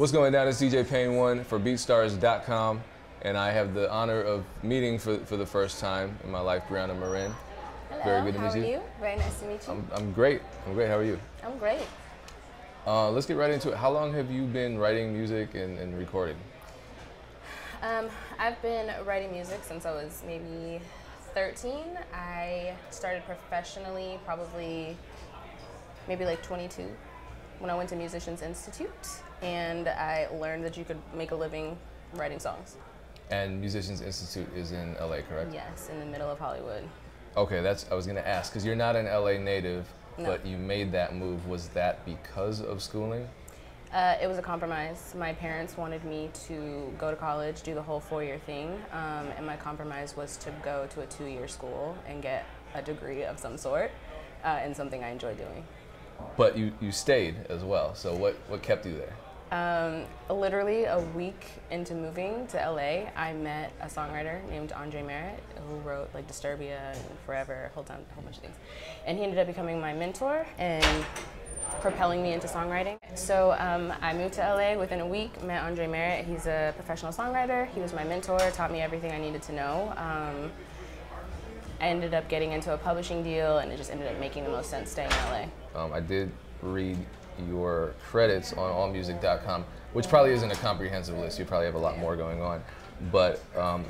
What's going down? It's DJ Pain 1 for BeatStars.com, and I have the honor of meeting for, for the first time in my life Brianna Marin. Hello, Very good to how meet are you. you? Very nice to meet you. I'm, I'm great. I'm great. How are you? I'm great. Uh, let's get right into it. How long have you been writing music and, and recording? Um, I've been writing music since I was maybe 13. I started professionally probably maybe like 22 when I went to Musicians Institute and I learned that you could make a living writing songs. And Musicians Institute is in LA, correct? Yes, in the middle of Hollywood. Okay, that's I was gonna ask because you're not an LA native, No. but you made that move. Was that because of schooling? Uh, it was a compromise. My parents wanted me to go to college, do the whole four year thing, um, and my compromise was to go to a two year school and get a degree of some sort uh, in something I enjoy doing. But you, you stayed as well. So what, what kept you there? Um, literally a week into moving to LA, I met a songwriter named Andre Merritt who wrote like Disturbia and Forever, a whole, ton, a whole bunch of things. And he ended up becoming my mentor and propelling me into songwriting. So um, I moved to LA within a week, met Andre Merritt. He's a professional songwriter. He was my mentor, taught me everything I needed to know. Um, I ended up getting into a publishing deal and it just ended up making the most sense staying in LA. Um, I did read your credits on allmusic.com, which probably isn't a comprehensive list. You probably have a lot more going on. But um,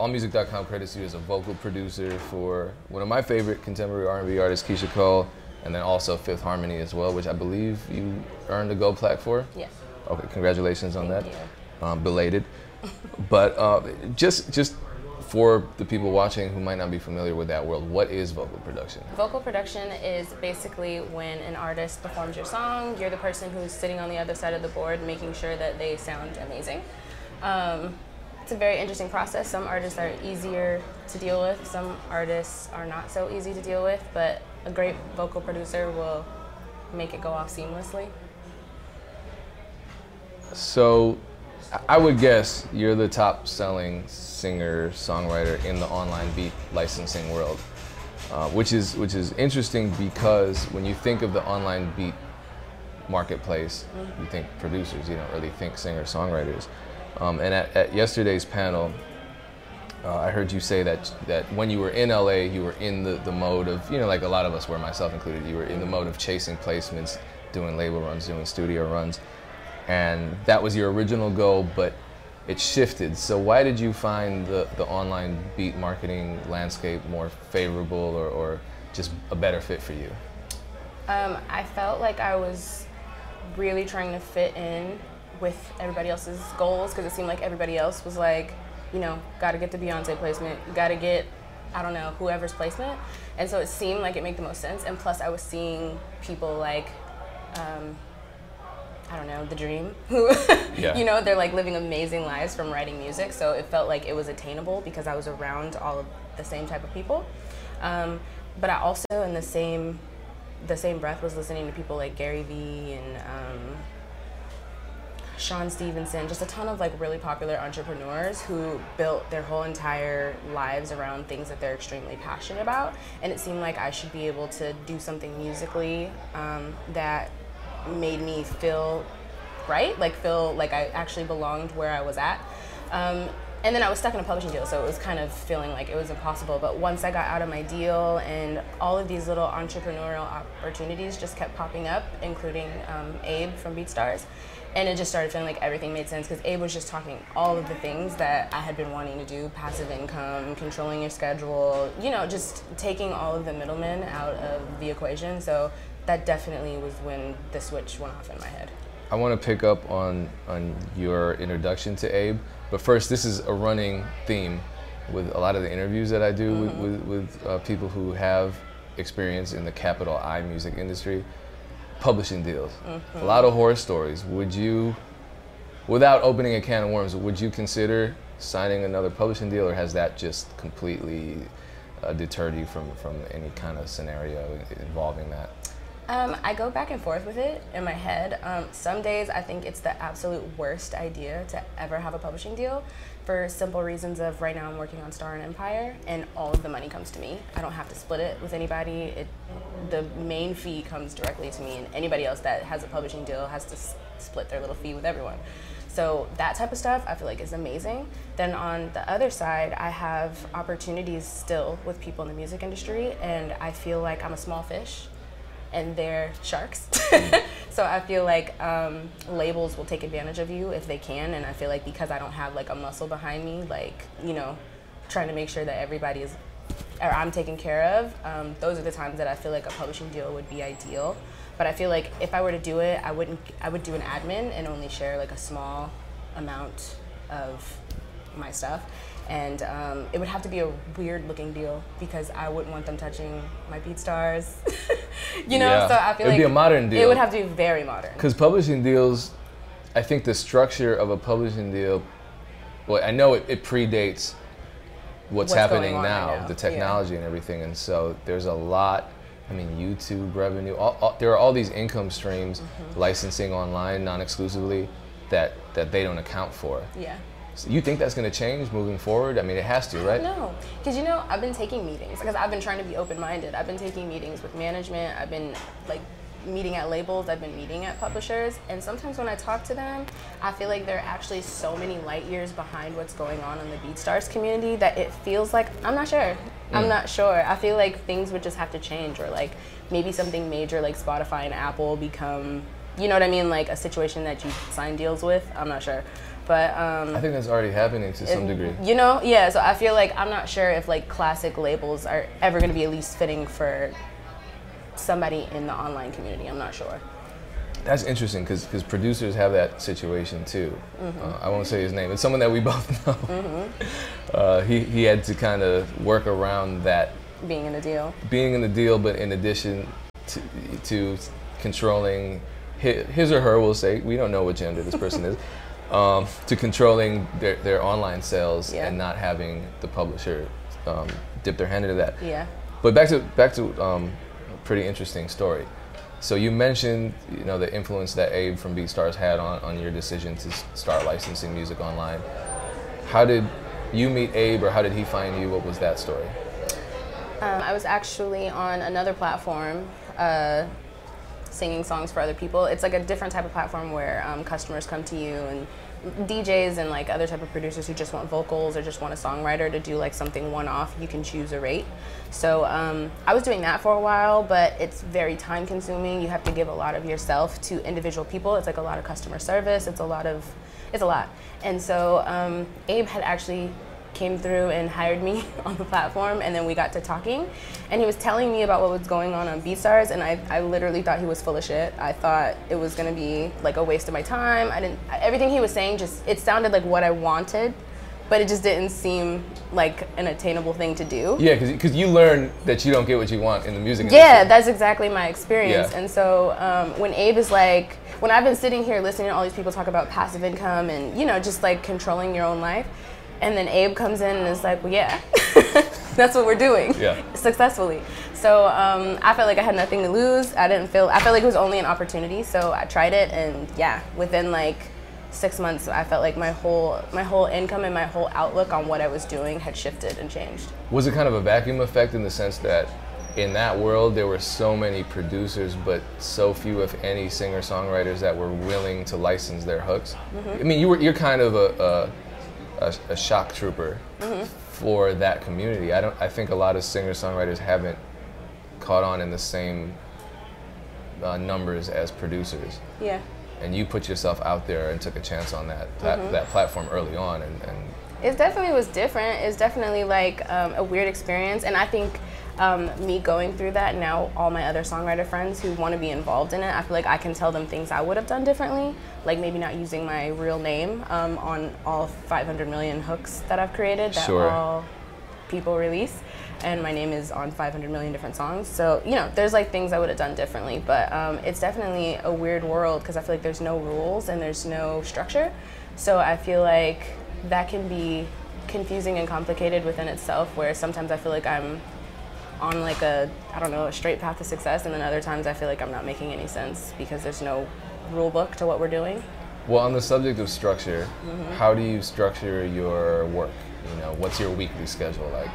allmusic.com credits you as a vocal producer for one of my favorite contemporary R&B artists, Keyshia Cole, and then also Fifth Harmony as well, which I believe you earned a gold plaque for. Yes. Okay, congratulations on Thank that. Um, belated. but uh, just just for the people watching who might not be familiar with that world, what is vocal production? Vocal production is basically when an artist performs your song, you're the person who's sitting on the other side of the board making sure that they sound amazing. Um, it's a very interesting process. Some artists are easier to deal with, some artists are not so easy to deal with, but a great vocal producer will make it go off seamlessly. So, I- would guess you're the top selling singer songwriter in the online beat licensing world, uh, which is which is interesting because when you think of the online beat marketplace, you think producers. You don't really think singer songwriters. Um, and at, at yesterday's panel, uh, I heard you say that that when you were in LA, you were in the, the mode of you know like a lot of us were, myself included. You were in the mode of chasing placements, doing label runs, doing studio runs, and that was your original goal, but it shifted. So why did you find the, the online beat marketing landscape more favorable or, or just a better fit for you? Um, I felt like I was really trying to fit in with everybody else's goals because it seemed like everybody else was like, you know, got to get the Beyonce placement, got to get, I don't know, whoever's placement. And so it seemed like it made the most sense. And plus, I was seeing people like, um, I don't know, The-Dream, who, Yeah. you know, they're like living amazing lives from writing music. So it felt like it was attainable because I was around all of the same type of people. Um, but I also, in the same, the same breath, was listening to people like Gary Vee and um, Sean Stephenson, just a ton of like really popular entrepreneurs who built their whole entire lives around things that they're extremely passionate about. And it seemed like I should be able to do something musically um, that made me feel right, like feel like I actually belonged where I was at. Um, and then I was stuck in a publishing deal, so it was kind of feeling like it was impossible. But once I got out of my deal, and all of these little entrepreneurial opportunities just kept popping up, including um, Abe from BeatStars, and it just started feeling like everything made sense because Abe was just talking all of the things that I had been wanting to do: passive income, controlling your schedule, you know, just taking all of the middlemen out of the equation. So that definitely was when the switch went off in my head. I want to pick up on, on your introduction to Abe, but first, this is a running theme with a lot of the interviews that I do with, with, with uh, people who have experience in the capital I music industry. Publishing deals, a lot of horror stories. Would you, without opening a can of worms, would you consider signing another publishing deal, or has that just completely uh, deterred you from, from any kind of scenario involving that? Um, I go back and forth with it in my head. Um, some days I think it's the absolute worst idea to ever have a publishing deal for simple reasons of right now I'm working on Star and Empire and all of the money comes to me. I don't have to split it with anybody. It, the main fee comes directly to me and anybody else that has a publishing deal has to split their little fee with everyone. So that type of stuff I feel like is amazing. Then on the other side, I have opportunities still with people in the music industry and I feel like I'm a small fish and they're sharks. so I feel like um, labels will take advantage of you if they can, and I feel like because I don't have like a muscle behind me, like you know, trying to make sure that everybody is or I'm taken care of. Um, those are the times that I feel like a publishing deal would be ideal. But I feel like if I were to do it, I wouldn't. I would do an admin and only share like a small amount of my stuff and um, it would have to be a weird looking deal because I wouldn't want them touching my BeatStars. you know, Yeah. so I feel It'd like be a modern deal. It would have to be very modern. Because publishing deals, I think the structure of a publishing deal, well, I know it, it predates what's, What's happening now, right now, the yeah. technology and everything. And so there's a lot, I mean, YouTube revenue, all, all, there are all these income streams, Mm-hmm. licensing online, non exclusively, that, that they don't account for. Yeah. So you think that's going to change moving forward? I mean, it has to, right? No, because you know I've been taking meetings because I've been trying to be open-minded. I've been taking meetings with management. I've been like meeting at labels. I've been meeting at publishers, and sometimes when I talk to them, I feel like they're actually so many light years behind what's going on in the BeatStars community that it feels like I'm not sure. I'm mm. not sure. I feel like things would just have to change, or like maybe something major like Spotify and Apple become, you know what I mean, like a situation that you sign deals with. I'm not sure, but um, I think that's already happening to some degree. you know, yeah. So I feel like I'm not sure if like classic labels are ever going to be at least fitting for somebody in the online community. I'm not sure. That's interesting because because producers have that situation too. Mm-hmm. Uh, I won't say his name. It's someone that we both know. Uh, he, he had to kind of work around that Being in a deal. being in the deal, but in addition to, to controlling his, or her, we'll say, we don't know what gender this person is, um, to controlling their, their online sales Yeah. and not having the publisher um, dip their hand into that. Yeah. But back to back to um, a pretty interesting story. So you mentioned, you know, the influence that Abe from BeatStars had on, on your decision to start licensing music online. How did you meet Abe, or how did he find you? What was that story? Um, I was actually on another platform. Uh, singing songs for other people. It's like a different type of platform where um, customers come to you and DJs and like other type of producers who just want vocals or just want a songwriter to do like something one off. You can choose a rate. So um, I was doing that for a while, but it's very time consuming. You have to give a lot of yourself to individual people. It's like a lot of customer service. It's a lot of, it's a lot. And so um, Abe had actually came through and hired me on the platform and then we got to talking and he was telling me about what was going on on BeatStars and I, I literally thought he was full of shit. I thought it was gonna be like a waste of my time. I didn't everything he was saying just it sounded like what I wanted, but it just didn't seem like an attainable thing to do. Yeah, because you learn that you don't get what you want in the music Yeah, industry. that's exactly my experience. Yeah. And so um, when Abe is like, when I've been sitting here listening to all these people talk about passive income and, you know, just like controlling your own life, and then Abe comes in and is like, well, yeah, that's what we're doing Yeah. successfully. So um, I felt like I had nothing to lose. I didn't feel, I felt like it was only an opportunity. So I tried it and yeah, within like six months, I felt like my whole, my whole income and my whole outlook on what I was doing had shifted and changed. Was it kind of a vacuum effect in the sense that in that world there were so many producers, but so few, if any, singer songwriters that were willing to license their hooks? I mean, you were you're kind of a a, a, a shock trooper for that community. I don't. I think a lot of singer songwriters haven't caught on in the same uh, numbers as producers. Yeah. And you put yourself out there and took a chance on that that, that platform early on, and, and It definitely was different. It's definitely like um, a weird experience, and I think um, me going through that now, all my other songwriter friends who want to be involved in it, I feel like I can tell them things I would have done differently, like maybe not using my real name um, on all 500 million hooks that I've created that Sure. all people release, and my name is on 500 million different songs. So you know, there's like things I would have done differently, but um, it's definitely a weird world because I feel like there's no rules and there's no structure. So I feel like that can be confusing and complicated within itself. Where sometimes I feel like I'm on like a I don't know a straight path to success, and then other times I feel like I'm not making any sense because there's no rule book to what we're doing. Well, on the subject of structure, Mm-hmm. how do you structure your work? You know, what's your weekly schedule like?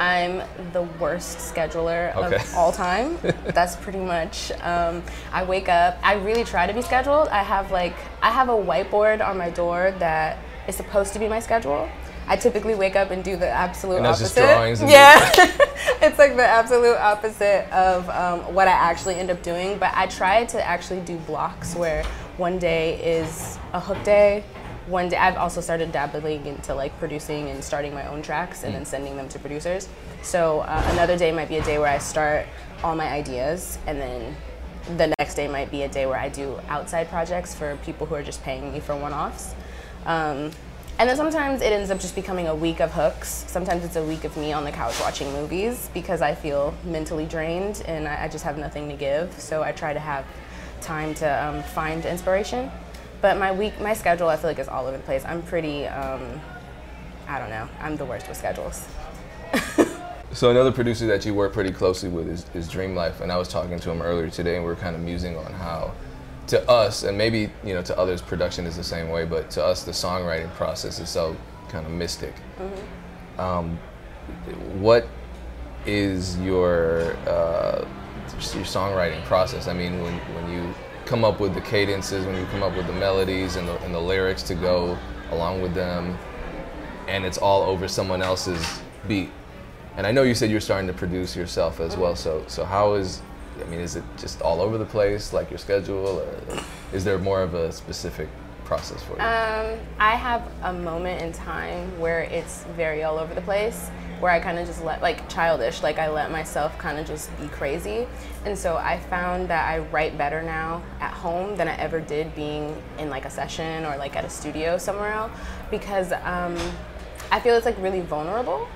I'm the worst scheduler Okay. of all time. That's pretty much. Um, I wake up. I really try to be scheduled. I have like I have a whiteboard on my door that is supposed to be my schedule. I typically wake up and do the absolute And opposite. yeah, it's like the absolute opposite of um, what I actually end up doing. But I try to actually do blocks where one day is a hook day. One day, I've also started dabbling into like producing and starting my own tracks and then sending them to producers. So uh, another day might be a day where I start all my ideas, and then the next day might be a day where I do outside projects for people who are just paying me for one-offs. Um, and then sometimes it ends up just becoming a week of hooks. Sometimes it's a week of me on the couch watching movies because I feel mentally drained and I, just have nothing to give. So I try to have time to um, find inspiration. But my week, my schedule, I feel like is all over the place. I'm pretty, um, I don't know. I'm the worst with schedules. So another producer that you work pretty closely with is, is Dream Life, and I was talking to him earlier today, and we are kind of musing on how, to us, and maybe you know to others, production is the same way, but to us, the songwriting process is so kind of mystic. Um, what is your uh, your songwriting process? I mean, when when you come up with the cadences, when you come up with the melodies and the, and the lyrics to go along with them, and it's all over someone else's beat. And I know you said you're starting to produce yourself as well. So so how is I mean, is it just all over the place, like your schedule, or is there more of a specific process for you? Um, I have a moment in time where it's very all over the place, where I kind of just let, like childish, like I let myself kind of just be crazy. And so I found that I write better now at home than I ever did being in like a session or like at a studio somewhere else because um, I feel it's like really vulnerable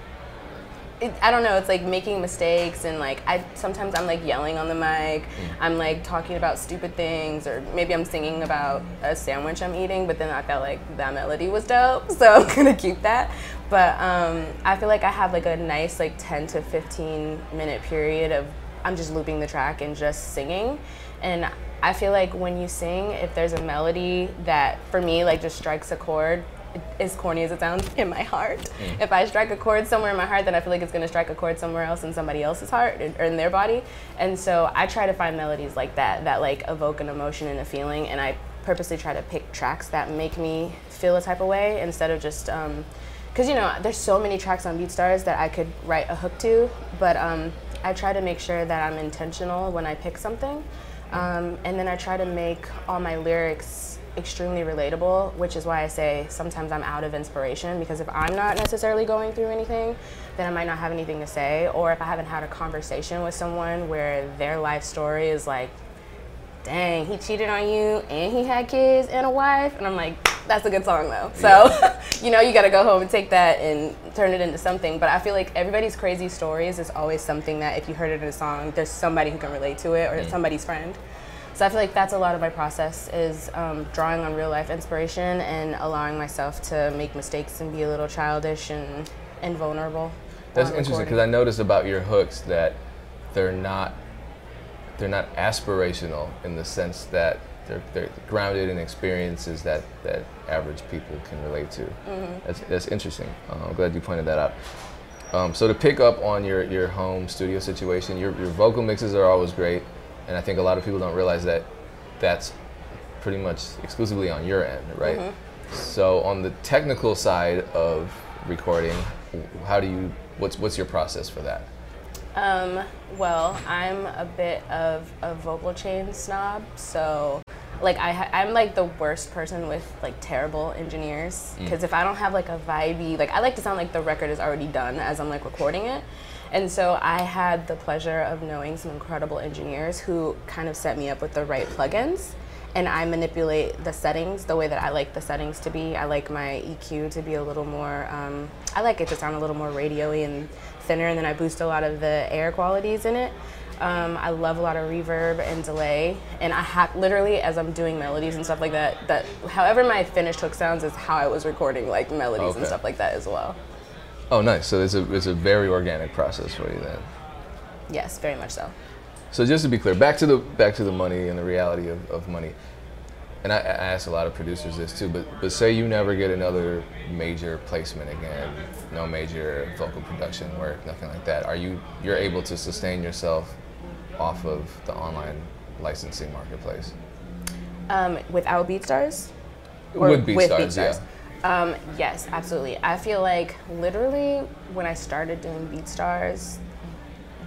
it, I don't know. It's like making mistakes and like I sometimes I'm like yelling on the mic. I'm like talking about stupid things or maybe I'm singing about a sandwich I'm eating. But then I felt like that melody was dope, so I'm gonna keep that. But um, I feel like I have like a nice like 10 to 15 minute period of I'm just looping the track and just singing, and I feel like when you sing, if there's a melody that for me like just strikes a chord as corny as it sounds, in my heart. If I strike a chord somewhere in my heart, then I feel like it's going to strike a chord somewhere else in somebody else's heart or in their body. And so I try to find melodies like that that like evoke an emotion and a feeling, and I purposely try to pick tracks that make me feel a type of way instead of just. Um, because you know there's so many tracks on BeatStars that I could write a hook to, but um, I try to make sure that I'm intentional when I pick something, um, and then I try to make all my lyrics extremely relatable, which is why I say sometimes I'm out of inspiration because if I'm not necessarily going through anything, then I might not have anything to say, or if I haven't had a conversation with someone where their life story is like dang, he cheated on you and he had kids and a wife. And I'm like, that's a good song though. So, you know, you gotta go home and take that and turn it into something. But I feel like everybody's crazy stories is always something that if you heard it in a song, there's somebody who can relate to it or mm. somebody's friend. So I feel like that's a lot of my process is um, drawing on real life inspiration and allowing myself to make mistakes and be a little childish and, and vulnerable. That's interesting because I noticed about your hooks that they're not they're not aspirational in the sense that they're, they're grounded in experiences that, that average people can relate to. That's, that's interesting. Uh, I'm glad you pointed that out. Um, so to pick up on your, your home studio situation, your, your vocal mixes are always great, and I think a lot of people don't realize that that's pretty much exclusively on your end, right? So on the technical side of recording, how do you what's what's your process for that? Um, well, I'm a bit of a vocal chain snob, so like I ha- I'm like the worst person with like terrible engineers because if I don't have like a vibey, like I like to sound like the record is already done as I'm like recording it. And so I had the pleasure of knowing some incredible engineers who kind of set me up with the right plugins and I manipulate the settings the way that I like the settings to be. I like my EQ to be a little more, um, I like it to sound a little more radio-y and thinner, and then I boost a lot of the air qualities in it. Um, I love a lot of reverb and delay, and I have literally as I'm doing melodies and stuff like that. That however my finished hook sounds is how I was recording like melodies and stuff like that as well. Oh, nice. So it's a it's a very organic process for you then. Yes, very much so. So just to be clear, back to the back to the money and the reality of, of money. And I, I ask a lot of producers this too, but but say you never get another major placement again, no major vocal production work, nothing like that. Are you you're able to sustain yourself off of the online licensing marketplace? Um, without BeatStars? Or with BeatStars, yeah. Um, yes, absolutely. I feel like literally when I started doing BeatStars,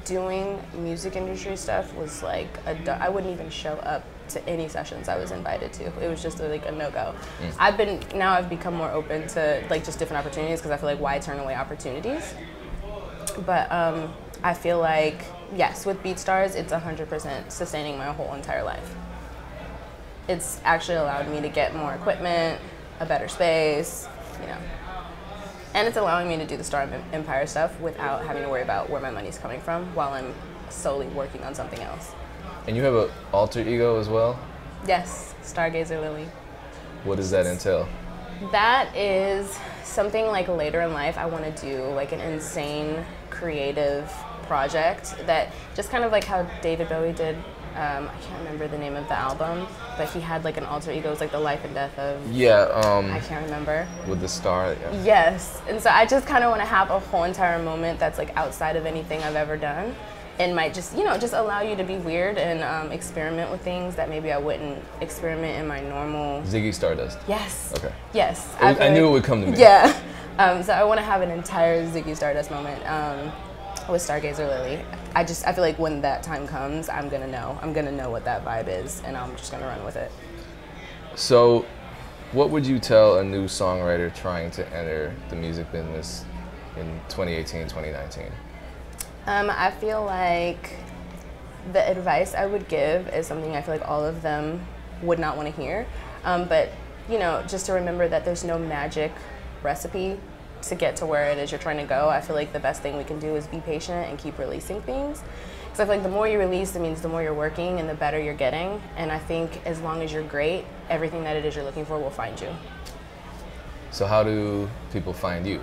doing music industry stuff was like a, I wouldn't even show up to any sessions I was invited to. It was just like a no go. Mm. I've been now I've become more open to like just different opportunities because I feel like why turn away opportunities. But um, I feel like yes, with BeatStars, it's 100% sustaining my whole entire life. It's actually allowed me to get more equipment, a better space, you know. And it's allowing me to do the Star Empire stuff without having to worry about where my money's coming from while I'm solely working on something else. And you have an alter ego as well? Yes, Stargazer Lily. What does that entail? That is something like later in life I want to do like an insane creative project that just kind of like how David Bowie did um, I can't remember the name of the album, but he had like an alter ego. It was like the life and death of. Yeah. Um, I can't remember. With the star. Yeah. Yes, and so I just kind of want to have a whole entire moment that's like outside of anything I've ever done, and might just you know just allow you to be weird and um, experiment with things that maybe I wouldn't experiment in my normal. Ziggy Stardust. Yes. Okay. Yes. I, I knew it would come to me. Yeah. Um, so I want to have an entire Ziggy Stardust moment. With Stargazer Lily. I just I feel like when that time comes, I'm gonna know. I'm gonna know what that vibe is, and I'm just gonna run with it. So, what would you tell a new songwriter trying to enter the music business in 2018, 2019? Um, I feel like the advice I would give is something I feel like all of them would not want to hear. Um, but you know, just to remember that there's no magic recipe to get to where it is you're trying to go, I feel like the best thing we can do is be patient and keep releasing things. Because I feel like the more you release, it means the more you're working and the better you're getting. And I think as long as you're great, everything that it is you're looking for will find you. So, how do people find you?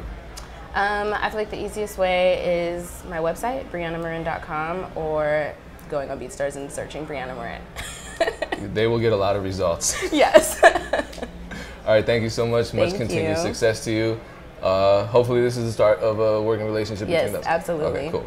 Um, I feel like the easiest way is my website, BriannaMarin.com, or going on BeatStars and searching Brianna Marin. they will get a lot of results. Yes. All right, thank you so much. Thank much continued you. success to you. Uh, hopefully, this is the start of a working relationship yes, between us. Yes, absolutely. Okay, cool.